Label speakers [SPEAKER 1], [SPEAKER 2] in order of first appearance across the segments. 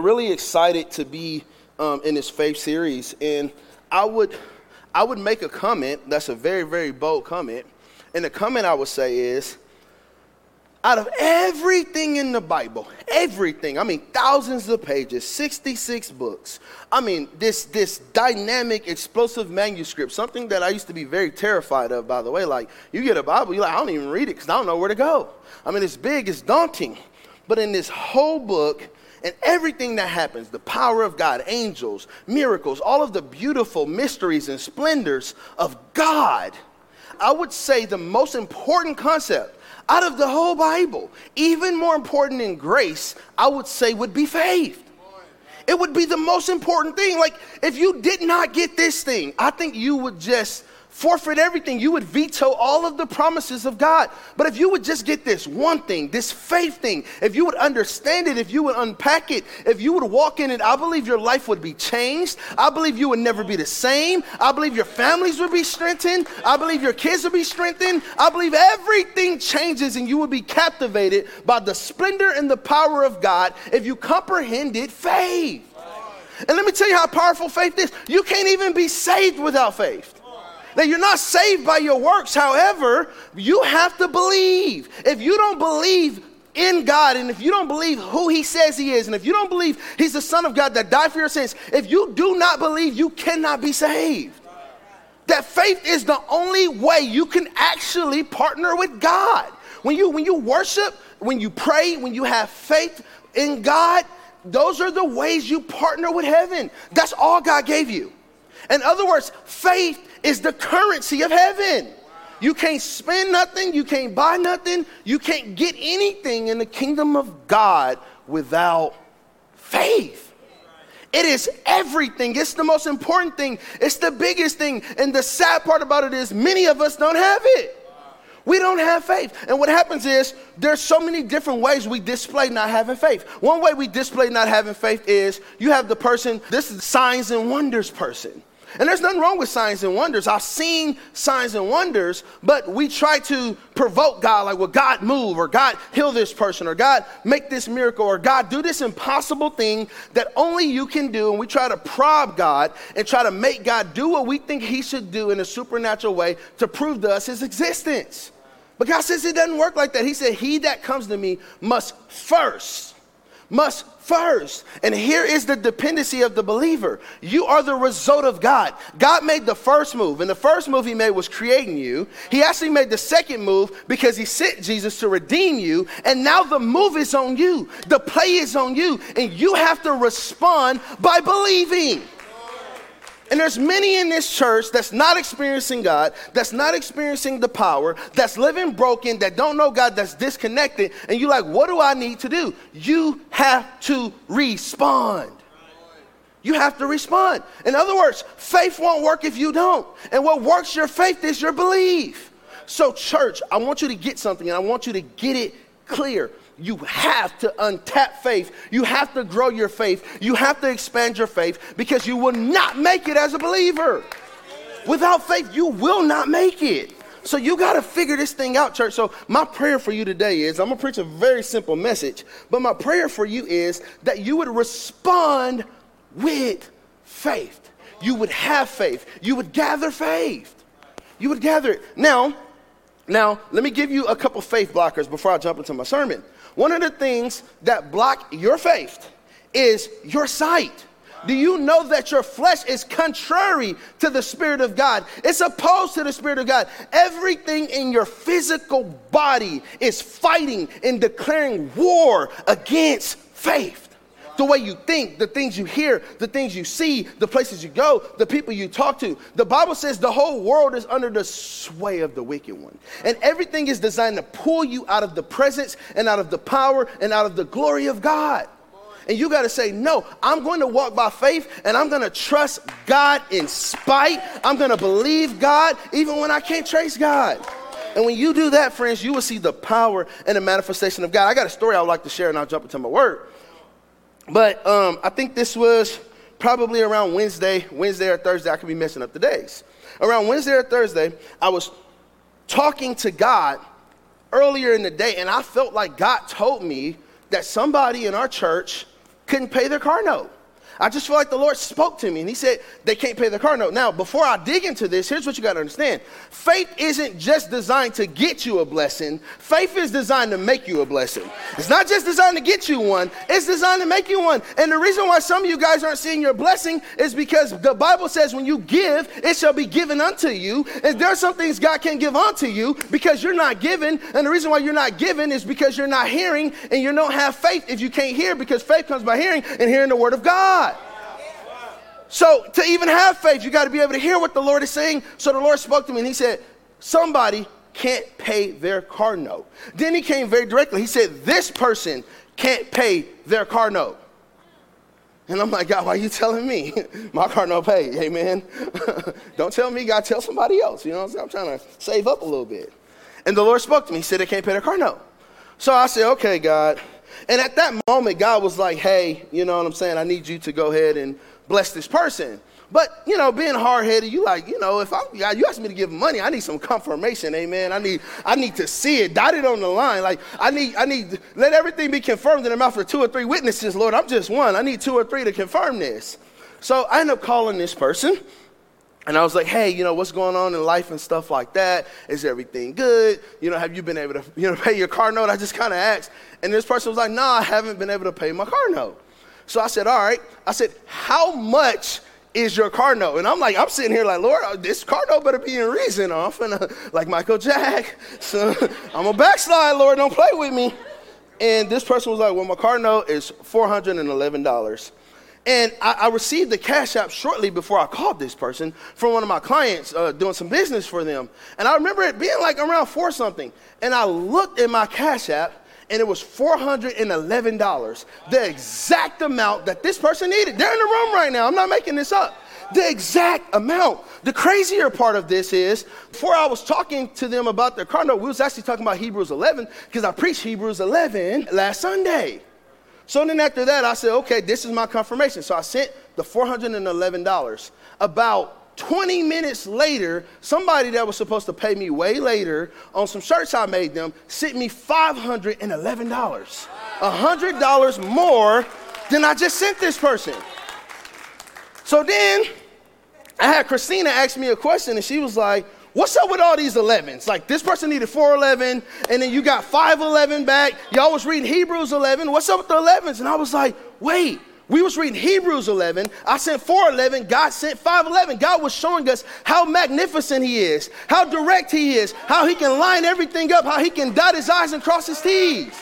[SPEAKER 1] really excited to be um, in this faith series, and I would, I would make a comment that's a very, very bold comment, and the comment I would say is, out of everything in the Bible, everything, I mean thousands of pages, 66 books, I mean this this dynamic, explosive manuscript, something that I used to be very terrified of, by the way. Like you get a Bible, you're like, I don't even read it because I don't know where to go. I mean, it's big, it's daunting. But in this whole book, and everything that happens the power of God, angels, miracles, all of the beautiful mysteries and splendors of God. I would say the most important concept out of the whole Bible, even more important than grace, I would say would be faith. It would be the most important thing. Like, if you did not get this thing, I think you would just forfeit everything. You would veto all of the promises of God. But if you would just get this one thing, this faith thing, if you would understand it, if you would unpack it, if you would walk in it, I believe your life would be changed. I believe you would never be the same. I believe your families would be strengthened. I believe your kids would be strengthened. I believe everything changes and you would be captivated by the splendor and the power of God if you comprehended faith. And let me tell you how powerful faith is. You can't even be saved without faith. That you're not saved by your works. However, you have to believe. If you don't believe in God, and if you don't believe who He says He is, and if you don't believe He's the Son of God that died for your sins, if you do not believe, you cannot be saved. That faith is the only way you can actually partner with God. When you when you worship, when you pray, when you have faith in God, those are the ways you partner with heaven. That's all God gave you. In other words, faith is the currency of heaven. You can't spend nothing, you can't buy nothing, you can't get anything in the kingdom of God without faith. It is everything. It's the most important thing. It's the biggest thing. And the sad part about it is many of us don't have it. We don't have faith. And what happens is there's so many different ways we display not having faith. One way we display not having faith is you have the person, this is signs and wonders person. And there's nothing wrong with signs and wonders. I've seen signs and wonders, but we try to provoke God, like, well, God move, or God heal this person, or God make this miracle, or God do this impossible thing that only you can do. And we try to probe God and try to make God do what we think He should do in a supernatural way to prove to us His existence. But God says it doesn't work like that. He said, He that comes to me must first must first. And here is the dependency of the believer. You are the result of God. God made the first move, and the first move he made was creating you. He actually made the second move because he sent Jesus to redeem you, and now the move is on you. The play is on you, and you have to respond by believing. And there's many in this church that's not experiencing God, that's not experiencing the power, that's living broken, that don't know God, that's disconnected. And you're like, what do I need to do? You have to respond. You have to respond. In other words, faith won't work if you don't. And what works your faith is your belief. So, church, I want you to get something and I want you to get it clear you have to untap faith. You have to grow your faith. You have to expand your faith because you will not make it as a believer. Without faith, you will not make it. So you got to figure this thing out, church. So my prayer for you today is I'm going to preach a very simple message, but my prayer for you is that you would respond with faith. You would have faith. You would gather faith. You would gather it. Now, now, let me give you a couple faith blockers before I jump into my sermon. One of the things that block your faith is your sight. Do you know that your flesh is contrary to the Spirit of God? It's opposed to the Spirit of God. Everything in your physical body is fighting and declaring war against faith the way you think, the things you hear, the things you see, the places you go, the people you talk to. The Bible says the whole world is under the sway of the wicked one. And everything is designed to pull you out of the presence and out of the power and out of the glory of God. And you got to say, no, I'm going to walk by faith and I'm going to trust God in spite. I'm going to believe God even when I can't trace God. And when you do that, friends, you will see the power and the manifestation of God. I got a story I would like to share and I'll jump into my word. But um, I think this was probably around Wednesday, Wednesday or Thursday. I could be messing up the days. Around Wednesday or Thursday, I was talking to God earlier in the day, and I felt like God told me that somebody in our church couldn't pay their car note. I just feel like the Lord spoke to me and He said they can't pay the car note. Now, before I dig into this, here's what you got to understand faith isn't just designed to get you a blessing, faith is designed to make you a blessing. It's not just designed to get you one, it's designed to make you one. And the reason why some of you guys aren't seeing your blessing is because the Bible says when you give, it shall be given unto you. And there are some things God can't give unto you because you're not giving. And the reason why you're not giving is because you're not hearing and you don't have faith if you can't hear because faith comes by hearing and hearing the word of God. So, to even have faith, you got to be able to hear what the Lord is saying. So, the Lord spoke to me and He said, Somebody can't pay their car note. Then He came very directly. He said, This person can't pay their car note. And I'm like, God, why are you telling me? My car no pay. Amen. Don't tell me, God, tell somebody else. You know I'm, I'm trying to save up a little bit. And the Lord spoke to me. He said, they can't pay their car note. So I said, okay, God. And at that moment, God was like, hey, you know what I'm saying? I need you to go ahead and bless this person. But you know, being hard headed, you like, you know, if I you ask me to give money, I need some confirmation, amen. I need, I need to see it, dotted on the line. Like I need, I need let everything be confirmed in the mouth of two or three witnesses, Lord. I'm just one. I need two or three to confirm this. So I end up calling this person. And I was like, hey, you know, what's going on in life and stuff like that? Is everything good? You know, have you been able to, you know, pay your car note? I just kind of asked. And this person was like, no, nah, I haven't been able to pay my car note. So I said, all right. I said, how much is your car note? And I'm like, I'm sitting here like, Lord, this car note better be in reason. off. And like Michael Jack. So I'm a backslide, Lord, don't play with me. And this person was like, well, my car note is $411. And I, I, received the cash app shortly before I called this person from one of my clients uh, doing some business for them. And I remember it being like around four something. And I looked at my cash app and it was $411, the exact amount that this person needed. They're in the room right now. I'm not making this up. The exact amount. The crazier part of this is, before I was talking to them about their car note, we was actually talking about Hebrews 11 because I preached Hebrews 11 last Sunday. So then after that, I said, okay, this is my confirmation. So I sent the $411. About 20 minutes later, somebody that was supposed to pay me way later on some shirts I made them sent me $511. $100 more than I just sent this person. So then I had Christina ask me a question and she was like, What's up with all these 11s? Like this person needed 411 and then you got 511 back. Y'all was reading Hebrews 11. What's up with the 11s? And I was like, Wait, we was reading Hebrews 11. I sent 411. God sent 511. God was showing us how magnificent he is, how direct he is, how he can line everything up, how he can dot his I's and cross his T's.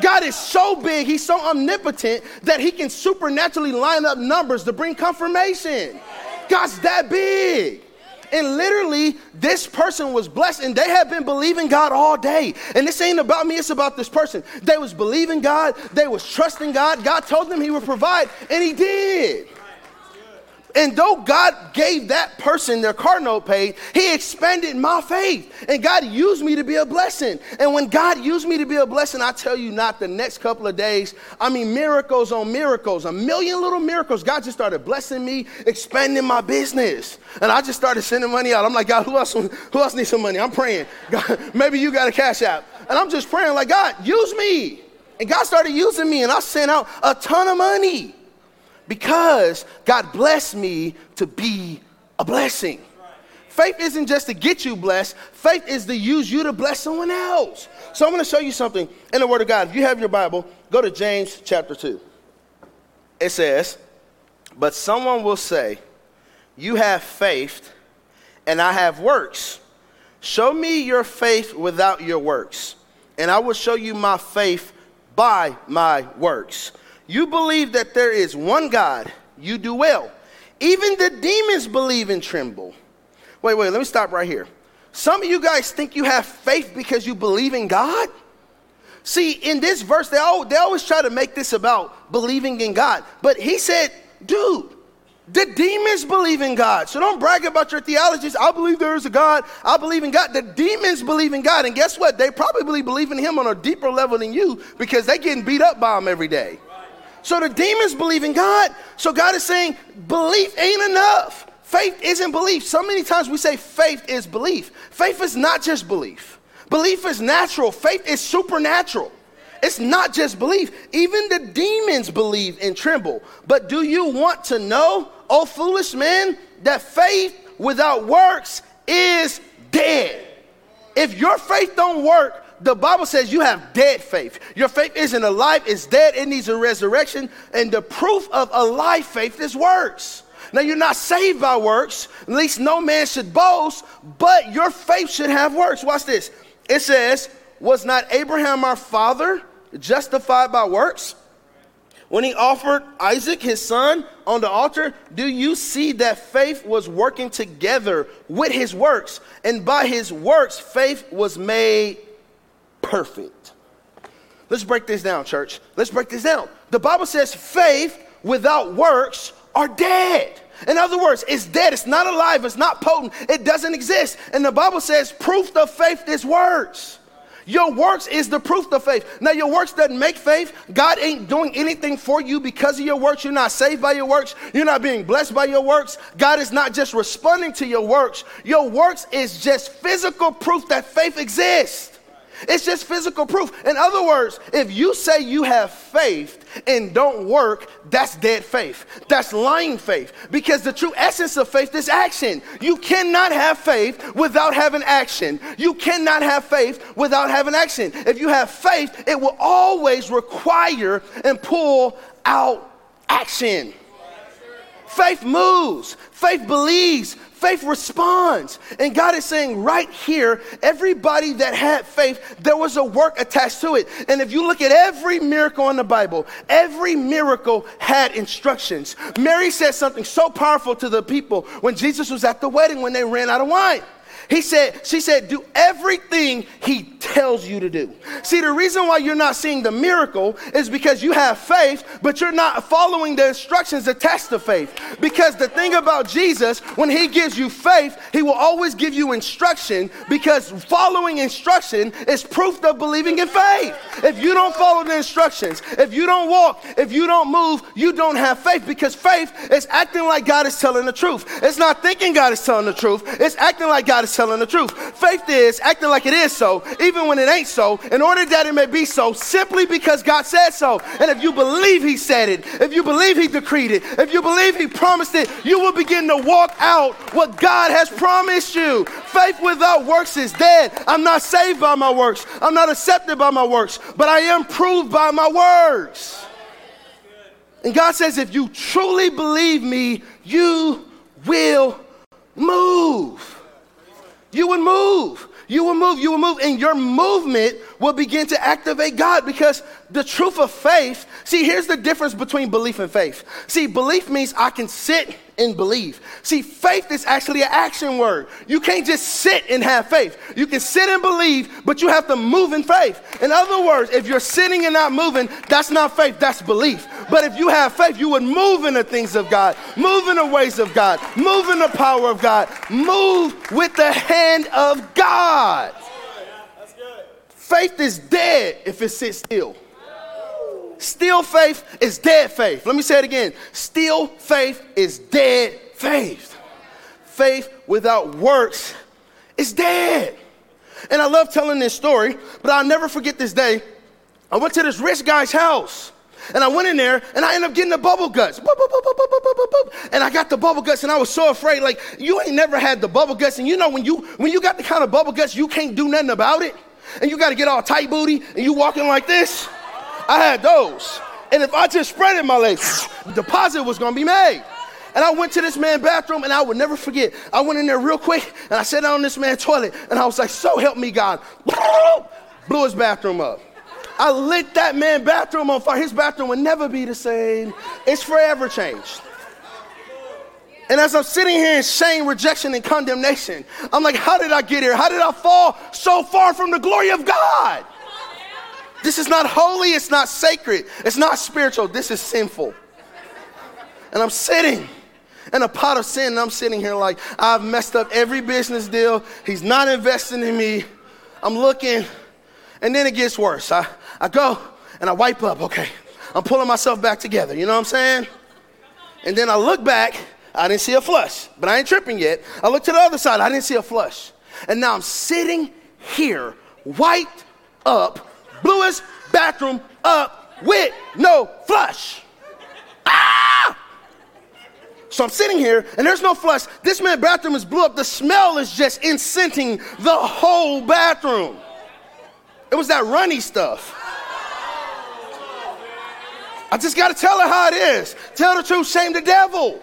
[SPEAKER 1] God is so big, he's so omnipotent that he can supernaturally line up numbers to bring confirmation. God's that big. And literally, this person was blessed, and they had been believing God all day. And this ain't about me, it's about this person. They was believing God, they was trusting God. God told them he would provide, and he did. And though God gave that person their car note paid, He expanded my faith. And God used me to be a blessing. And when God used me to be a blessing, I tell you not, the next couple of days, I mean, miracles on miracles, a million little miracles. God just started blessing me, expanding my business. And I just started sending money out. I'm like, God, who else, who else needs some money? I'm praying. God, maybe you got a cash app. And I'm just praying, like, God, use me. And God started using me, and I sent out a ton of money because God blessed me to be a blessing. Faith isn't just to get you blessed, faith is to use you to bless someone else. So I'm going to show you something in the Word of God. If you have your Bible, go to James chapter 2. It says, But someone will say, You have faith, and I have works. Show me your faith without your works, and I will show you my faith by my works. You believe that there is one God, you do well. Even the demons believe and tremble. Wait, wait, let me stop right here. Some of you guys think you have faith because you believe in God. See, in this verse, they, all, they always try to make this about believing in God. But he said, dude, the demons believe in God. So don't brag about your theologies. I believe there is a God. I believe in God. The demons believe in God. And guess what? They probably believe in Him on a deeper level than you because they're getting beat up by Him every day. So the demons believe in God. So God is saying, belief ain't enough. Faith isn't belief. So many times we say faith is belief. Faith is not just belief. Belief is natural, faith is supernatural. it's not just belief. Even the demons believe and tremble. But do you want to know, oh foolish man, that faith without works is dead? If your faith don't work, the Bible says you have dead faith. Your faith isn't alive, it's dead, it needs a resurrection. And the proof of alive faith is works. Now, you're not saved by works, at least no man should boast, but your faith should have works. Watch this. It says, Was not Abraham our father justified by works? When he offered Isaac, his son, on the altar, do you see that faith was working together with his works? And by his works, faith was made perfect. Let's break this down, church. Let's break this down. The Bible says faith without works are dead. In other words, it's dead, it's not alive, it's not potent, it doesn't exist. And the Bible says proof of faith is works. Your works is the proof of faith. Now, your works doesn't make faith. God ain't doing anything for you because of your works. You're not saved by your works. You're not being blessed by your works. God is not just responding to your works. Your works is just physical proof that faith exists. It's just physical proof. In other words, if you say you have faith and don't work, that's dead faith. That's lying faith. Because the true essence of faith is action. You cannot have faith without having action. You cannot have faith without having action. If you have faith, it will always require and pull out action. Faith moves, faith believes, faith responds. And God is saying right here, everybody that had faith, there was a work attached to it. And if you look at every miracle in the Bible, every miracle had instructions. Mary said something so powerful to the people when Jesus was at the wedding when they ran out of wine. He said, she said, do everything he tells you to do. See, the reason why you're not seeing the miracle is because you have faith, but you're not following the instructions to faith. Because the thing about Jesus, when he gives you faith, he will always give you instruction because following instruction is proof of believing in faith. If you don't follow the instructions, if you don't walk, if you don't move, you don't have faith because faith is acting like God is telling the truth. It's not thinking God is telling the truth, it's acting like God is telling telling the truth. Faith is acting like it is so, even when it ain't so, in order that it may be so, simply because God said so. And if you believe He said it, if you believe He decreed it, if you believe He promised it, you will begin to walk out what God has promised you. Faith without works is dead. I'm not saved by my works, I'm not accepted by my works, but I am proved by my words. And God says, if you truly believe me, you will move you would move. You will move, you will move, and your movement will begin to activate God because the truth of faith. See, here's the difference between belief and faith. See, belief means I can sit and believe. See, faith is actually an action word. You can't just sit and have faith. You can sit and believe, but you have to move in faith. In other words, if you're sitting and not moving, that's not faith, that's belief. But if you have faith, you would move in the things of God, move in the ways of God, move in the power of God, move with the hand of God. Faith is dead if it sits still. Still faith is dead faith. Let me say it again. Still faith is dead faith. Faith without works is dead. And I love telling this story, but I'll never forget this day. I went to this rich guy's house. And I went in there and I ended up getting the bubble guts. Boop, boop, boop, and I got the bubble guts and I was so afraid. Like, you ain't never had the bubble guts. And you know, when you when you got the kind of bubble guts, you can't do nothing about it. And you got to get all tight booty and you walking like this. I had those. And if I just spread it my legs, the deposit was gonna be made. And I went to this man's bathroom and I would never forget. I went in there real quick and I sat down on this man's toilet and I was like, so help me God. Blew his bathroom up. I lit that man's bathroom on fire. His bathroom would never be the same. It's forever changed. And as I'm sitting here in shame, rejection, and condemnation, I'm like, how did I get here? How did I fall so far from the glory of God? This is not holy, it's not sacred, it's not spiritual, this is sinful. And I'm sitting in a pot of sin, and I'm sitting here like, I've messed up every business deal. He's not investing in me. I'm looking, and then it gets worse. I, I go and I wipe up, okay. I'm pulling myself back together, you know what I'm saying? And then I look back, I didn't see a flush, but I ain't tripping yet. I look to the other side, I didn't see a flush. And now I'm sitting here, wiped up, as bathroom up with no flush. Ah! So I'm sitting here and there's no flush. This man's bathroom is blew up. The smell is just incenting the whole bathroom. It was that runny stuff. I just got to tell her how it is. Tell the truth, shame the devil.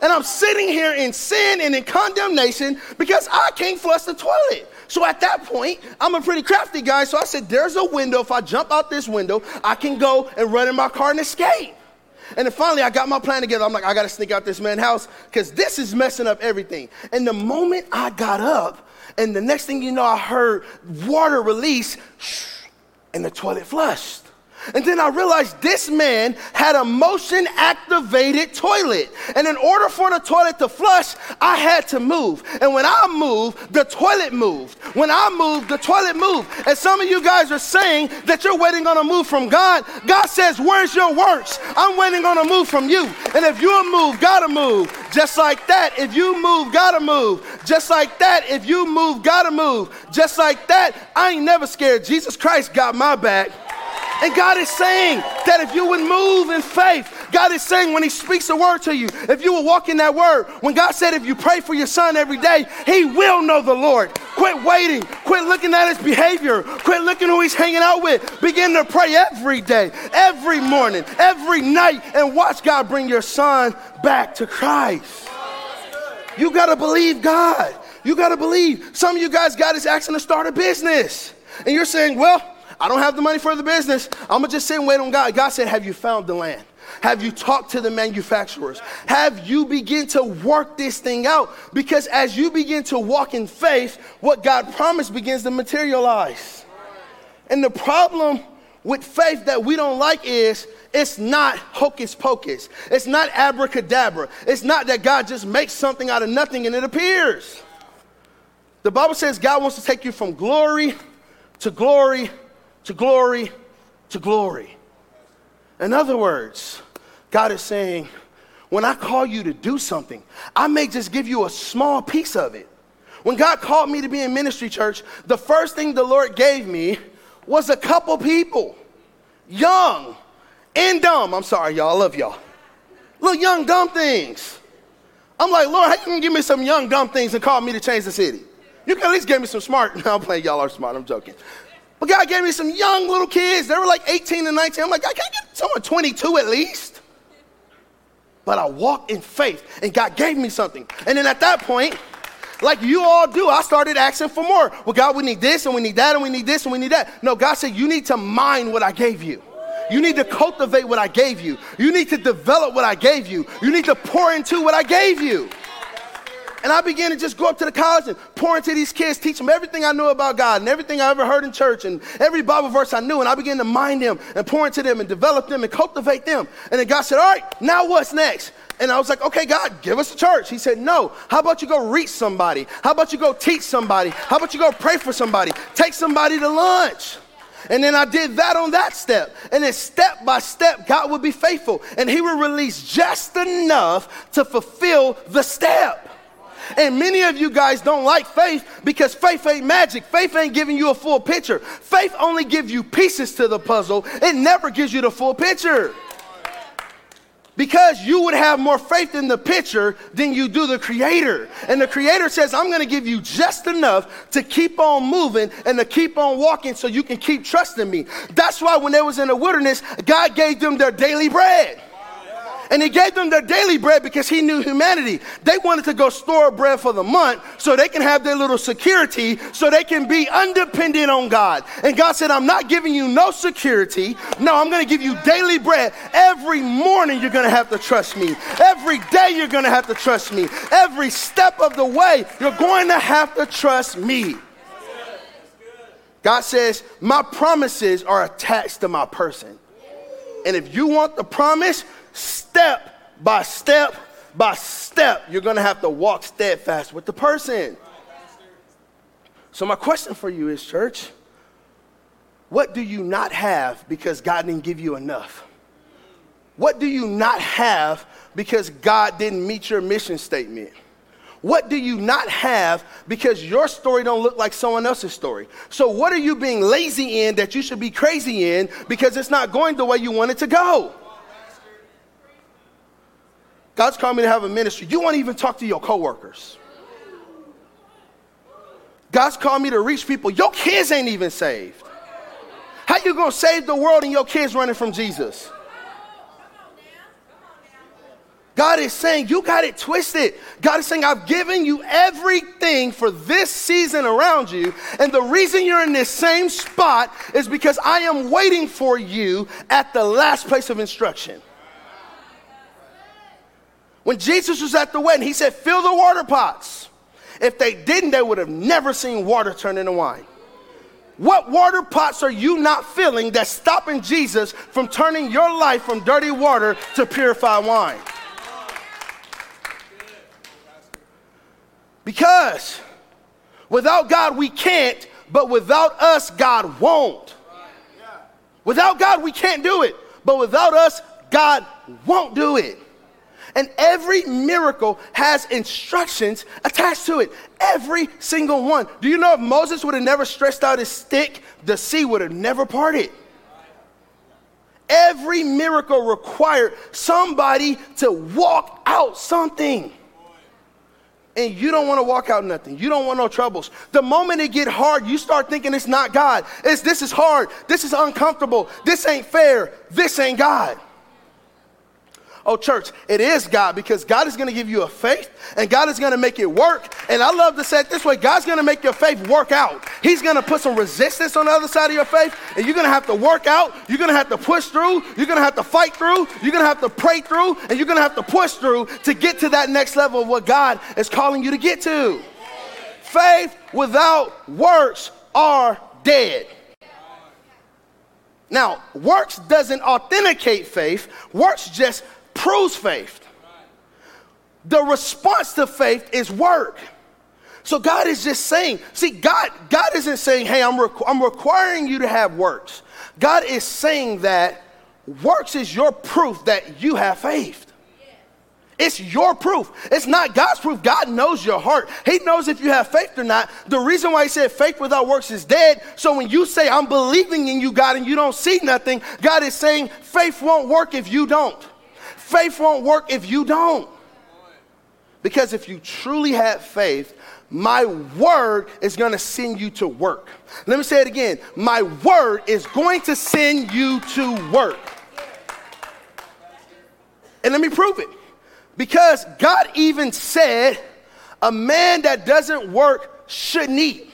[SPEAKER 1] And I'm sitting here in sin and in condemnation because I can't flush the toilet. So at that point, I'm a pretty crafty guy. So I said, There's a window. If I jump out this window, I can go and run in my car and escape. And then finally, I got my plan together. I'm like, I got to sneak out this man's house because this is messing up everything. And the moment I got up, and the next thing you know, I heard water release, and the toilet flushed. And then I realized this man had a motion activated toilet. And in order for the toilet to flush, I had to move. And when I moved, the toilet moved. When I moved, the toilet moved. And some of you guys are saying that you're waiting on a move from God. God says, Where's your works? I'm waiting on a move from you. And if you move, gotta move. Just like that, if you move, gotta move. Just like that, if you move, gotta move. Just like that, I ain't never scared. Jesus Christ got my back. And God is saying that if you would move in faith, God is saying when He speaks a word to you, if you will walk in that word, when God said if you pray for your son every day, He will know the Lord. Quit waiting. Quit looking at his behavior. Quit looking who he's hanging out with. Begin to pray every day, every morning, every night, and watch God bring your son back to Christ. You got to believe God. You got to believe. Some of you guys, God is asking to start a business. And you're saying, well, I don't have the money for the business. I'm gonna just sit and wait on God. God said, Have you found the land? Have you talked to the manufacturers? Have you begin to work this thing out? Because as you begin to walk in faith, what God promised begins to materialize. And the problem with faith that we don't like is it's not hocus pocus. It's not abracadabra. It's not that God just makes something out of nothing and it appears. The Bible says God wants to take you from glory to glory to glory to glory. In other words, God is saying, when I call you to do something, I may just give you a small piece of it. When God called me to be in ministry church, the first thing the Lord gave me was a couple people, young and dumb. I'm sorry, y'all, I love y'all. Little young, dumb things. I'm like, Lord, how you gonna give me some young, dumb things and call me to change the city? You can at least give me some smart. No, I'm playing, y'all are smart, I'm joking. But God gave me some young little kids. They were like 18 and 19. I'm like, I can't get someone 22 at least. But I walked in faith and God gave me something. And then at that point, like you all do, I started asking for more. Well, God, we need this and we need that and we need this and we need that. No, God said, you need to mine what I gave you. You need to cultivate what I gave you. You need to develop what I gave you. You need to pour into what I gave you. And I began to just go up to the college and pour into these kids, teach them everything I knew about God and everything I ever heard in church and every Bible verse I knew. And I began to mind them and pour into them and develop them and cultivate them. And then God said, All right, now what's next? And I was like, okay, God, give us a church. He said, no. How about you go reach somebody? How about you go teach somebody? How about you go pray for somebody? Take somebody to lunch. And then I did that on that step. And then step by step, God would be faithful. And He would release just enough to fulfill the step. And many of you guys don't like faith because faith ain't magic. Faith ain't giving you a full picture. Faith only gives you pieces to the puzzle, it never gives you the full picture. Because you would have more faith in the picture than you do the creator. And the creator says, I'm to give you just enough to keep on moving and to keep on walking so you can keep trusting me. That's why when they was in the wilderness, God gave them their daily bread. And he gave them their daily bread because he knew humanity. They wanted to go store bread for the month so they can have their little security, so they can be undependent on God. And God said, I'm not giving you no security. No, I'm going to give you daily bread. Every morning you're going to have to trust me. Every day you're going to have to trust me. Every step of the way you're going to have to trust me. God says, My promises are attached to my person. And if you want the promise, step by step by step, you're going to have to walk steadfast with the person. So, my question for you is, church, what do you not have because God didn't give you enough? What do you not have because God didn't meet your mission statement? What do you not have because your story don't look like someone else's story? So what are you being lazy in that you should be crazy in because it's not going the way you want it to go? God's called me to have a ministry. You won't even talk to your coworkers. God's called me to reach people. Your kids ain't even saved. How you gonna save the world and your kids running from Jesus? God is saying, You got it twisted. God is saying, I've given you everything for this season around you. And the reason you're in this same spot is because I am waiting for you at the last place of instruction. When Jesus was at the wedding, he said, Fill the water pots. If they didn't, they would have never seen water turn into wine. What water pots are you not filling that's stopping Jesus from turning your life from dirty water to purified wine? Because without God, we can't, but without us, God won't. Without God, we can't do it, but without us, God won't do it. And every miracle has instructions attached to it. Every single one. Do you know if Moses would have never stretched out his stick, the sea would have never parted? Every miracle required somebody to walk out something and you don't want to walk out nothing. You don't want no troubles. The moment it get hard, you start thinking it's not God. It's this is hard. This is uncomfortable. This ain't fair. This ain't God. Oh, church, it is God because God is going to give you a faith and God is going to make it work. And I love to say it this way God's going to make your faith work out. He's going to put some resistance on the other side of your faith, and you're going to have to work out. You're going to have to push through. You're going to have to fight through. You're going to have to pray through, and you're going to have to push through to get to that next level of what God is calling you to get to. Faith without works are dead. Now, works doesn't authenticate faith, works just proves faith. The response to faith is work. So God is just saying, see, God, God isn't saying, hey, I'm, requ- I'm requiring you to have works. God is saying that works is your proof that you have faith. It's your proof. It's not God's proof. God knows your heart. He knows if you have faith or not. The reason why He said faith without works is dead. So when you say, I'm believing in you, God, and you don't see nothing, God is saying faith won't work if you don't. Faith won't work if you don't. Because if you truly have faith, my word is going to send you to work. Let me say it again. My word is going to send you to work. And let me prove it. Because God even said, a man that doesn't work shouldn't eat.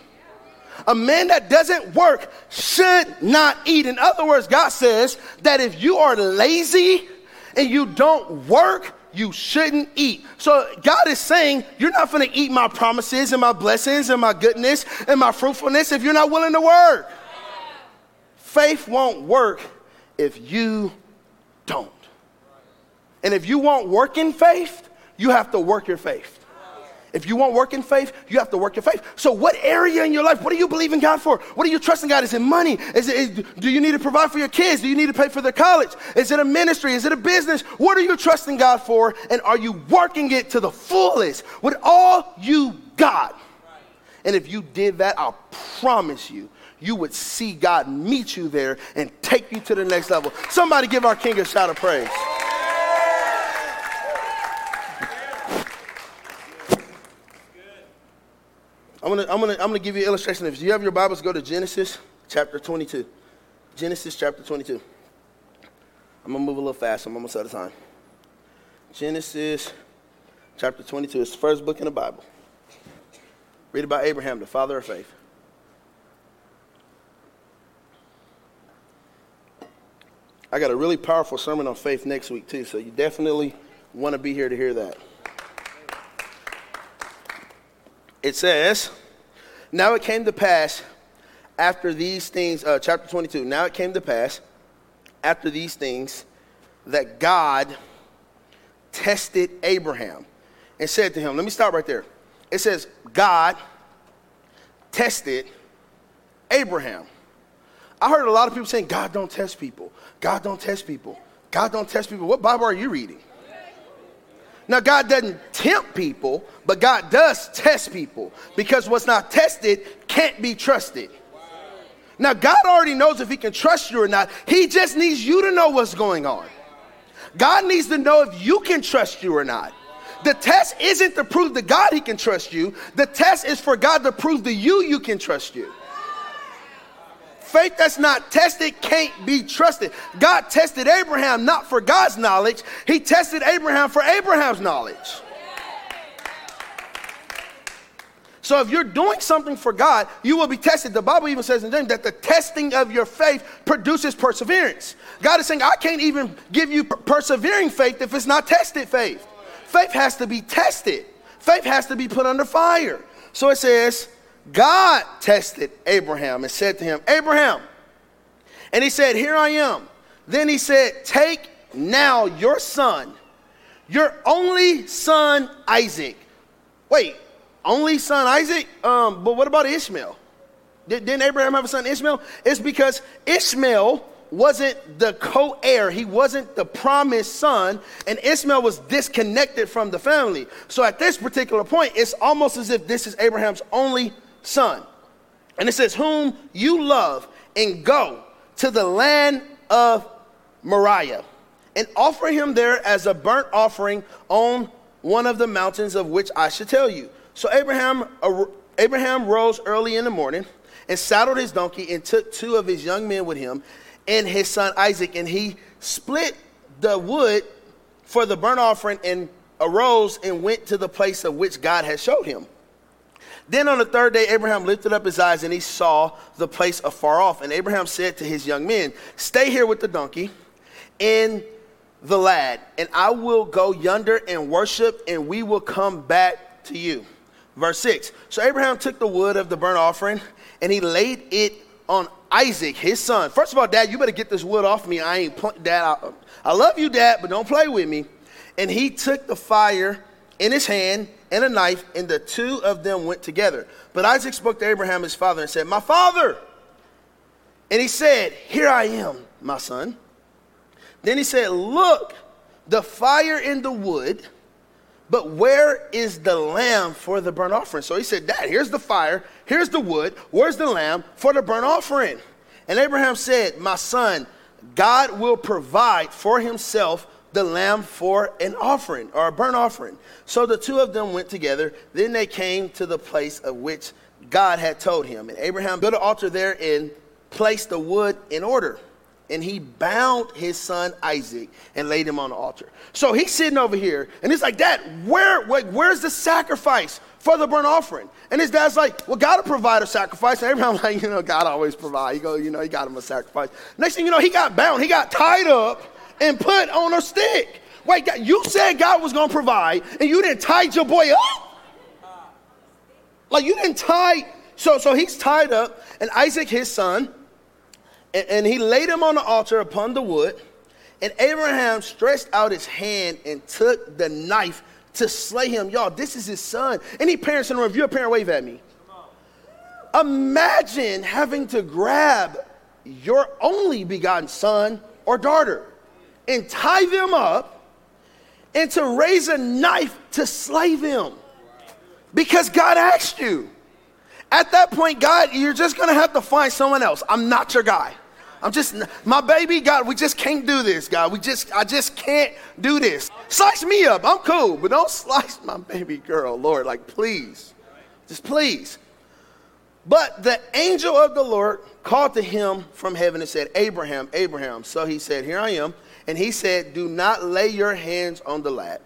[SPEAKER 1] A man that doesn't work should not eat. In other words, God says that if you are lazy, and you don't work, you shouldn't eat. So God is saying, you're not to eat my promises and my blessings and my goodness and my fruitfulness if you're not willing to work. Faith won't work if you don't. And if you want working faith, you have to work your faith. If you want work in faith, you have to work your faith. So, what area in your life, what do you believe in God for? What are you trusting God? Is it money? Is it, is, do you need to provide for your kids? Do you need to pay for their college? Is it a ministry? Is it a business? What are you trusting God for? And are you working it to the fullest with all you got? And if you did that, I promise you, you would see God meet you there and take you to the next level. Somebody give our King a shout of praise. I'm gonna, I'm gonna, I'm gonna give you an illustration. If you have your Bibles, go to Genesis chapter 22. Genesis chapter 22. I'm gonna move a little fast. I'm almost out of time. Genesis chapter 22. is the first book in the Bible. Read about Abraham, the father of faith. I got a really powerful sermon on faith next week, too, so you definitely want to be here to hear that. It says, Now it came to pass after these things, uh, chapter 22, now it came to pass after these things that God tested Abraham and said to him, Let me stop right there. It says, God tested Abraham. I heard a lot of people saying, God don't test people. God don't test people. God don't test people. What Bible are you reading? Now, God doesn't tempt people, but God does test people because what's not tested can't be trusted. Now, God already knows if He can trust you or not. He just needs you to know what's going on. God needs to know if you can trust you or not. The test isn't to prove to God He can trust you, the test is for God to prove to you you can trust you. Faith that's not tested can't be trusted. God tested Abraham not for God's knowledge, He tested Abraham for Abraham's knowledge. So if you're doing something for God, you will be tested. The Bible even says in James that the testing of your faith produces perseverance. God is saying, I can't even give you persevering faith if it's not tested faith. Faith has to be tested. Faith has to be put under fire. So it says, God tested Abraham and said to him, Abraham. And he said, Here I am. Then he said, Take now your son, your only son Isaac. Wait, only son Isaac? Um, but what about Ishmael? Didn't Abraham have a son Ishmael? It's because Ishmael wasn't the co heir, he wasn't the promised son, and Ishmael was disconnected from the family. So at this particular point, it's almost as if this is Abraham's only son. And it says, Whom you love, and go to the land of Moriah, and offer him there as a burnt offering on one of the mountains of which I should tell you. So Abraham, Abraham rose early in the morning and saddled his donkey and took two of his young men with him and his son Isaac, and he split the wood for the burnt offering and arose and went to the place of which God had showed him. Then on the third day, Abraham lifted up his eyes and he saw the place afar off. And Abraham said to his young men, Stay here with the donkey and the lad, and I will go yonder and worship, and we will come back to you. Verse 6 So Abraham took the wood of the burnt offering and he laid it on Isaac, his son. First of all, Dad, you better get this wood off me. I ain't, pl- Dad, I, I love you, Dad, but don't play with me. And he took the fire in his hand and a knife, and the two of them went together. But Isaac spoke to Abraham, his father, and said, My father! And he said, Here I am, my son. Then he said, Look, the fire in the wood but where is the lamb for the burnt offering? So he said, Dad, here's the fire, here's the wood, where's the lamb for the burnt offering? And Abraham said, My son, God will provide for himself the lamb for an offering or a burnt offering. So the two of them went together. Then they came to the place of which God had told him. And Abraham built an altar there and placed the wood in order and he bound his son Isaac and laid him on the altar. So he's sitting over here, and he's like, Dad, where, where, where's the sacrifice for the burnt offering? And his dad's like, Well, God will provide a sacrifice. And Abraham's like, You know, God always provides. He goes, You know, he got him a sacrifice. Next thing you know, he got bound, he got tied up and put on a stick. Wait, you said God was going to provide, and you didn't tie your boy up? Like, you didn't tie. So, so he's tied up, and Isaac, his son, and, and he laid him on the altar upon the wood. And Abraham stretched out his hand and took the knife to slay him. Y'all, this is his son. Any parents in the room, if you're a parent, wave at me. Imagine having to grab your only begotten son or daughter and tie them up and to raise a knife to slay them because God asked you. At that point, God, you're just gonna have to find someone else. I'm not your guy. I'm just my baby, God. We just can't do this, God. We just, I just can't do this. Slice me up. I'm cool, but don't slice my baby girl, Lord. Like, please, just please. But the angel of the Lord called to him from heaven and said, Abraham, Abraham. So he said, Here I am. And he said, Do not lay your hands on the lad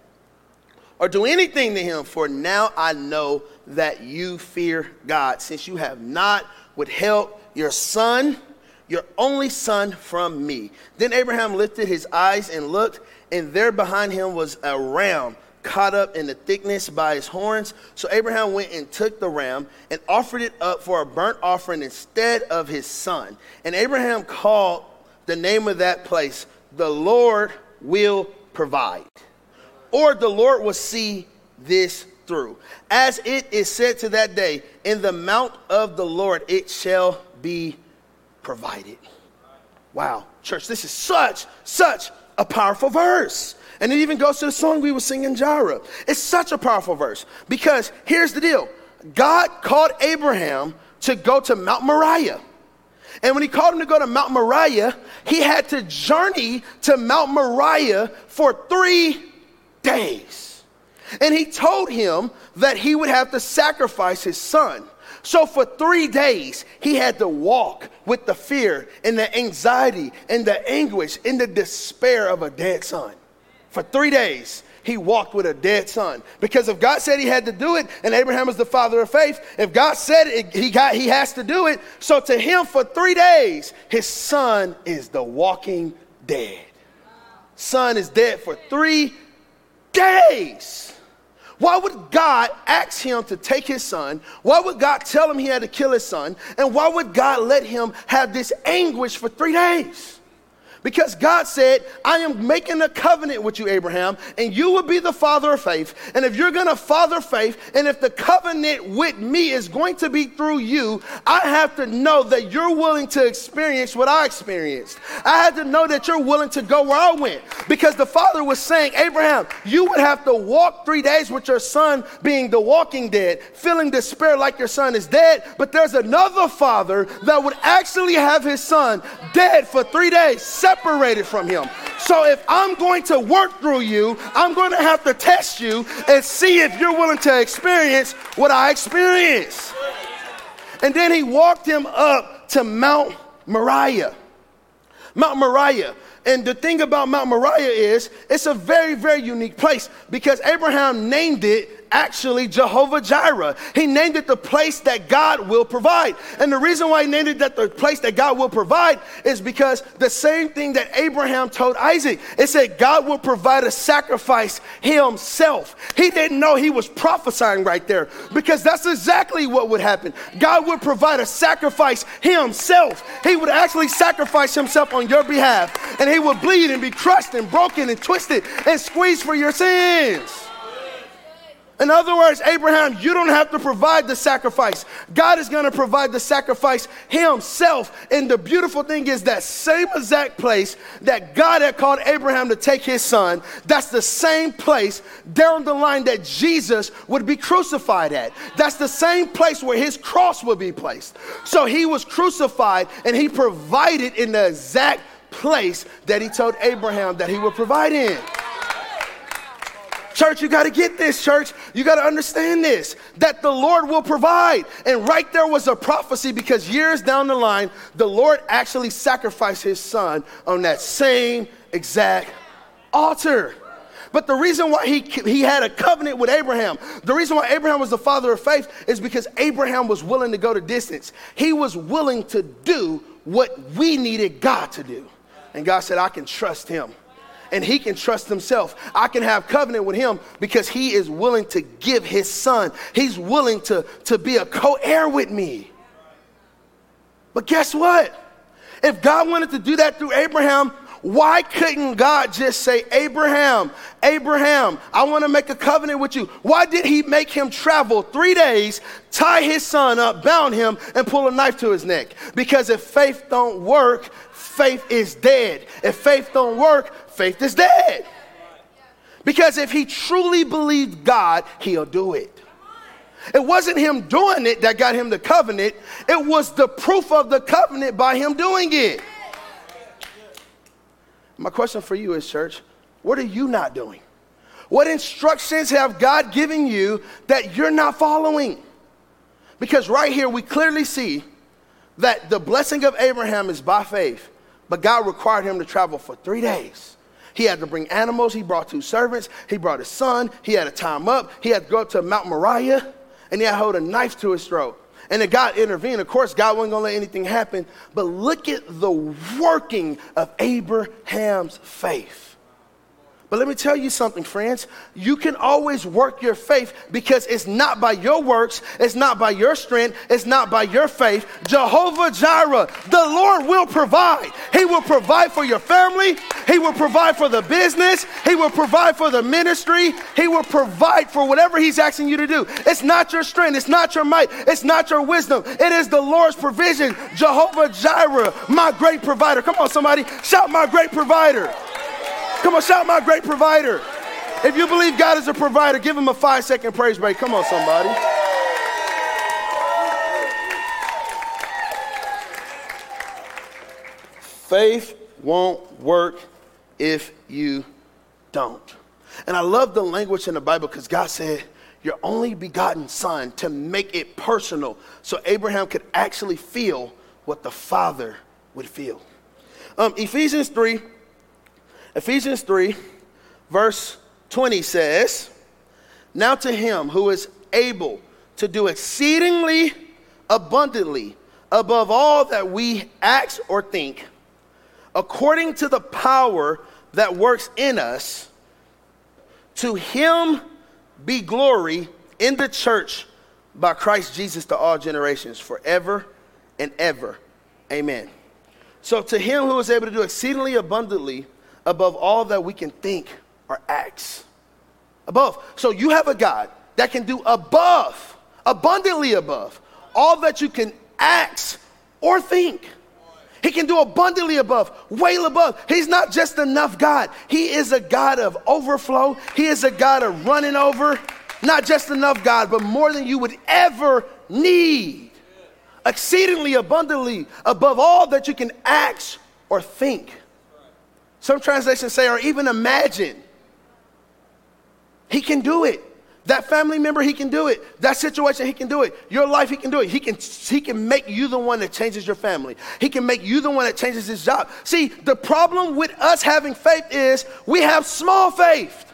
[SPEAKER 1] or do anything to him, for now I know that you fear God, since you have not withheld your son your only son from me. Then Abraham lifted his eyes and looked, and there behind him was a ram caught up in the thickness by his horns. So Abraham went and took the ram and offered it up for a burnt offering instead of his son. And Abraham called the name of that place, The Lord Will Provide, or the Lord will see this through. As it is said to that day, In the mount of the Lord it shall be provided. Wow, church, this is such, such a powerful verse. And it even goes to the song we were singing, Jireh. It's such a powerful verse because here's the deal God called Abraham to go to Mount Moriah. And when he called him to go to Mount Moriah, he had to journey to Mount Moriah for three days. And he told him that he would have to sacrifice his son. So for three days, he had to walk with the fear and the anxiety and the anguish and the despair of a dead son. For three days, he walked with a dead son. Because if God said he had to do it, and Abraham was the father of faith, if God said it, he, got, he has to do it. So to him, for three days, his son is the walking dead. Son is dead for three days. Why would God ask him to take his son? Why would God tell him he had to kill his son? And why would God let him have this anguish for three days? Because God said, I am making a covenant with you, Abraham, and you will be the father of faith. And if you're going to father faith, and if the covenant with me is going to be through you, I have to know that you're willing to experience what I experienced. I had to know that you're willing to go where I went. Because the father was saying, Abraham, you would have to walk three days with your son being the walking dead, feeling despair like your son is dead. But there's another father that would actually have his son dead for three days separated from him. So if I'm going to work through you, I'm going to have to test you and see if you're willing to experience what I experience. And then he walked him up to Mount Moriah. Mount Moriah. And the thing about Mount Moriah is it's a very, very unique place because Abraham named it actually Jehovah Jireh. He named it the place that God will provide. And the reason why he named it that the place that God will provide is because the same thing that Abraham told Isaac. It said God will provide a sacrifice himself. He didn't know he was prophesying right there because that's exactly what would happen. God would provide a sacrifice himself. He would actually sacrifice himself on your behalf and he would bleed and be crushed and broken and twisted and squeezed for your sins. In other words, Abraham, you don't have to provide the sacrifice. God is going to provide the sacrifice himself. And the beautiful thing is that same exact place that God had called Abraham to take his son, that's the same place down the line that Jesus would be crucified at. That's the same place where his cross would be placed. So he was crucified and he provided in the exact place that he told Abraham that he would provide in. Church, you got to get this, church. You got to understand this that the Lord will provide. And right there was a prophecy because years down the line, the Lord actually sacrificed his son on that same exact altar. But the reason why he, he had a covenant with Abraham, the reason why Abraham was the father of faith is because Abraham was willing to go to distance. He was willing to do what we needed God to do. And God said, I can trust him and he can trust himself. I can have covenant with him because he is willing to give his son. He's willing to, to be a co heir with me. But guess what? If God wanted to do that through Abraham, why couldn't God just say, Abraham, Abraham, I want to make a covenant with you? Why did he make him travel three days, tie his son up, bound him, and pull a knife to his neck? Because if faith don't work, faith is dead. If faith don't work, faith is dead. Because if he truly believed God, he'll do it. It wasn't him doing it that got him the covenant, it was the proof of the covenant by him doing it. My question for you is, church, what are you not doing? What instructions have God given you that you're not following? Because right here we clearly see that the blessing of Abraham is by faith, but God required him to travel for three days. He had to bring animals. He brought two servants. He brought his son. He had to tie him up. He had to go up to Mount Moriah and he had to hold a knife to his throat. And then God intervened. Of course, God wasn't going to let anything happen. But look at the working of Abraham's faith. But let me tell you something, friends. You can always work your faith because it's not by your works, it's not by your strength, it's not by your faith. Jehovah Jireh, the Lord will provide. He will provide for your family, He will provide for the business, He will provide for the ministry, He will provide for whatever He's asking you to do. It's not your strength, it's not your might, it's not your wisdom. It is the Lord's provision. Jehovah Jireh, my great provider. Come on, somebody, shout, my great provider. Come on, shout my great provider. If you believe God is a provider, give him a five second praise break. Come on, somebody. Faith won't work if you don't. And I love the language in the Bible because God said, Your only begotten son to make it personal so Abraham could actually feel what the Father would feel. Um, Ephesians 3, Ephesians 3, verse 20 says, Now to him who is able to do exceedingly abundantly above all that we ask or think, according to the power that works in us, to him be glory in the church by Christ Jesus to all generations, forever and ever. Amen. So, to him who is able to do exceedingly abundantly above all that we can think or act. Above. So, you have a God that can do above, abundantly above, all that you can act or think. He can do abundantly above, way above. He's not just enough God. He is a God of overflow. He is a God of running over. Not just enough God, but more than you would ever need. Exceedingly abundantly above all that you can act or think. Some translations say, or even imagine. He can do it. That family member, he can do it. That situation, he can do it. Your life, he can do it. He can, he can make you the one that changes your family. He can make you the one that changes his job. See, the problem with us having faith is we have small faith.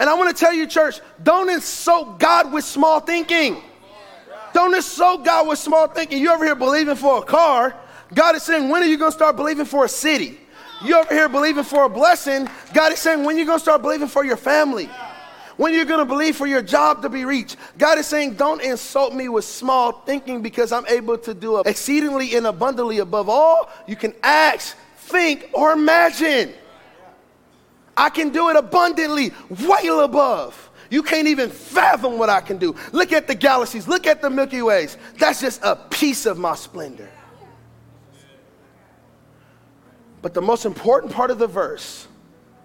[SPEAKER 1] And I want to tell you, church, don't insult God with small thinking. Don't insult God with small thinking. You over here believing for a car. God is saying, when are you going to start believing for a city? You over here believing for a blessing. God is saying, when you going to start believing for your family? when you're going to believe for your job to be reached. God is saying, Don't insult me with small thinking because I'm able to do exceedingly and abundantly above all you can ask, think, or imagine. I can do it abundantly, way above. You can't even fathom what I can do. Look at the galaxies, look at the Milky Ways. That's just a piece of my splendor. But the most important part of the verse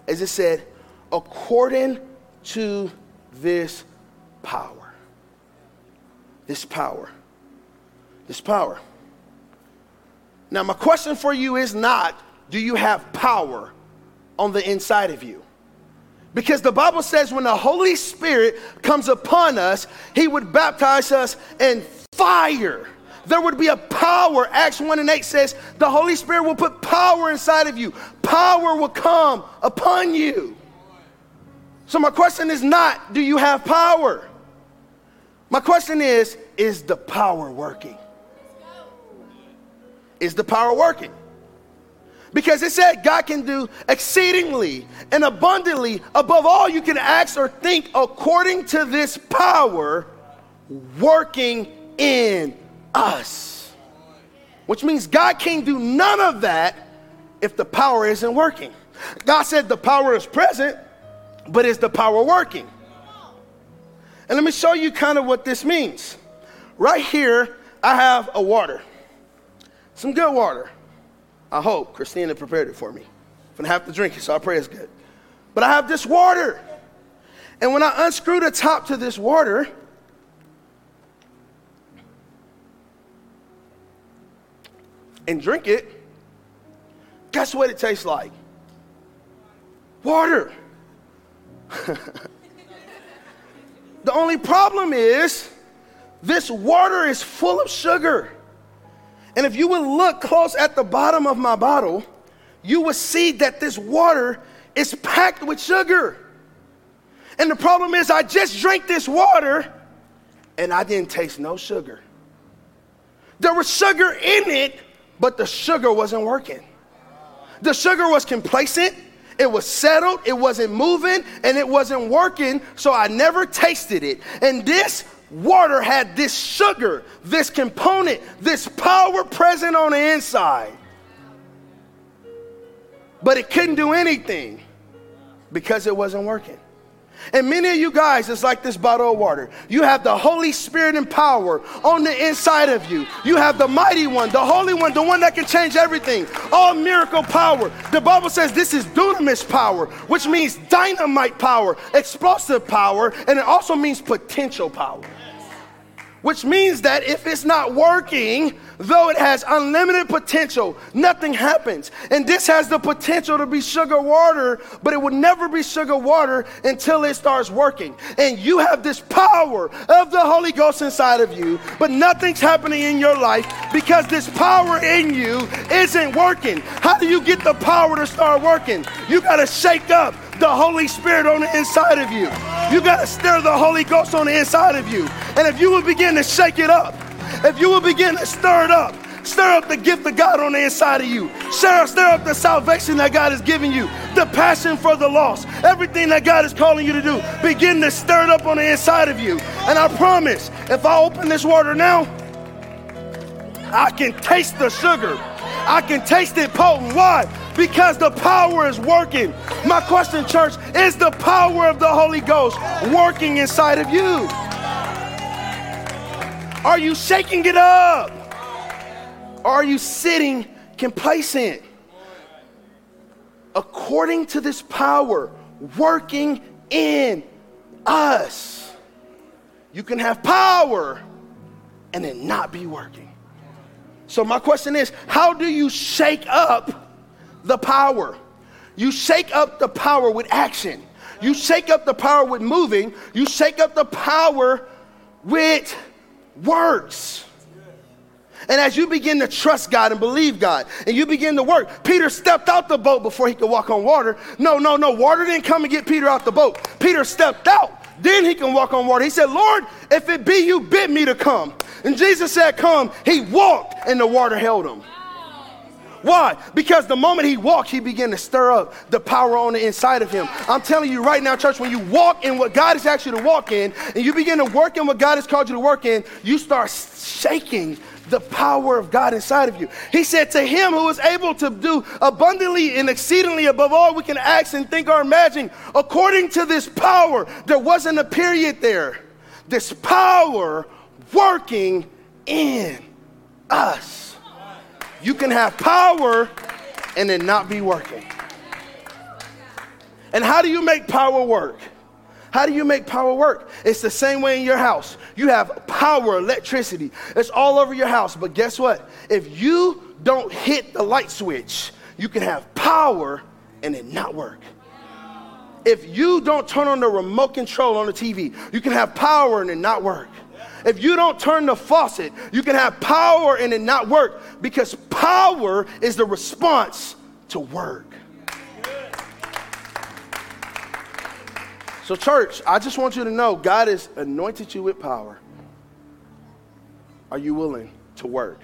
[SPEAKER 1] is it said, according to this power. This power. This power. Now, my question for you is not do you have power on the inside of you? Because the Bible says when the Holy Spirit comes upon us, He would baptize us in fire. There would be a power. Acts 1 and 8 says the Holy Spirit will put power inside of you, power will come upon you. So, my question is not, do you have power? My question is, is the power working? Is the power working? Because it said God can do exceedingly and abundantly above all you can ask or think according to this power working in us. Which means God can't do none of that if the power isn't working. God said the power is present, but is the power working? And let me show you kind of what this means. Right here, I have a water, some good water. I hope Christina prepared it for me. I'm gonna have to drink it, so I pray it's good. But I have this water. And when I unscrew the top to this water, and drink it, guess what it tastes like? Water. the only problem is this water is full of sugar. And if you would look close at the bottom of my bottle, you would see that this water is packed with sugar. And the problem is, I just drank this water and I didn't taste no sugar. There was sugar in it, but the sugar wasn't working. The sugar was complacent, it was settled, it wasn't moving, and it wasn't working, so I never tasted it. And this water had this sugar, this component, this power present on the inside. But it couldn't do anything because it wasn't working. And many of you guys, it's like this bottle of water. You have the Holy Spirit and power on the inside of you. You have the mighty one, the Holy One, the one that can change everything. All miracle power. The Bible says this is dunamis power, which means dynamite power, explosive power, and it also means potential power which means that if it's not working, though it has unlimited potential, nothing happens. And this has the potential to be sugar water, but it will never be sugar water until it starts working. And you have this power of the Holy Ghost inside of you, but nothing's happening in your life because this power in you isn't working. How do you get the power to start working? You got to shake up the Holy Spirit on the inside of you. You got to stir the Holy Ghost on the inside of you. And if you will begin to shake it up, if you will begin to stir it up, stir up the gift of God on the inside of you. Stir, stir up the salvation that God has given you, the passion for the lost, everything that God is calling you to do. Begin to stir it up on the inside of you. And I promise, if I open this water now, I can taste the sugar. I can taste it potent. Why? Because the power is working. My question, church, is the power of the Holy Ghost working inside of you? Are you shaking it up? Or are you sitting complacent? According to this power working in us, you can have power and it not be working. So, my question is how do you shake up the power? You shake up the power with action. You shake up the power with moving. You shake up the power with works. And as you begin to trust God and believe God and you begin to work, Peter stepped out the boat before he could walk on water. No, no, no. Water didn't come and get Peter out the boat. Peter stepped out. Then he can walk on water. He said, Lord, if it be you, bid me to come. And Jesus said, Come. He walked and the water held him. Why? Because the moment he walked, he began to stir up the power on the inside of him. I'm telling you right now, church, when you walk in what God has asked you to walk in, and you begin to work in what God has called you to work in, you start shaking the power of God inside of you. He said, To him who is able to do abundantly and exceedingly above all we can ask and think or imagine, according to this power, there wasn't a period there. This power working in us. You can have power and then not be working. And how do you make power work? How do you make power work? It's the same way in your house. You have power, electricity. It's all over your house. But guess what? If you don't hit the light switch, you can have power and it not work. If you don't turn on the remote control on the TV, you can have power and it not work. If you don't turn the faucet, you can have power and it not work because power is the response to work. So, church, I just want you to know God has anointed you with power. Are you willing to work?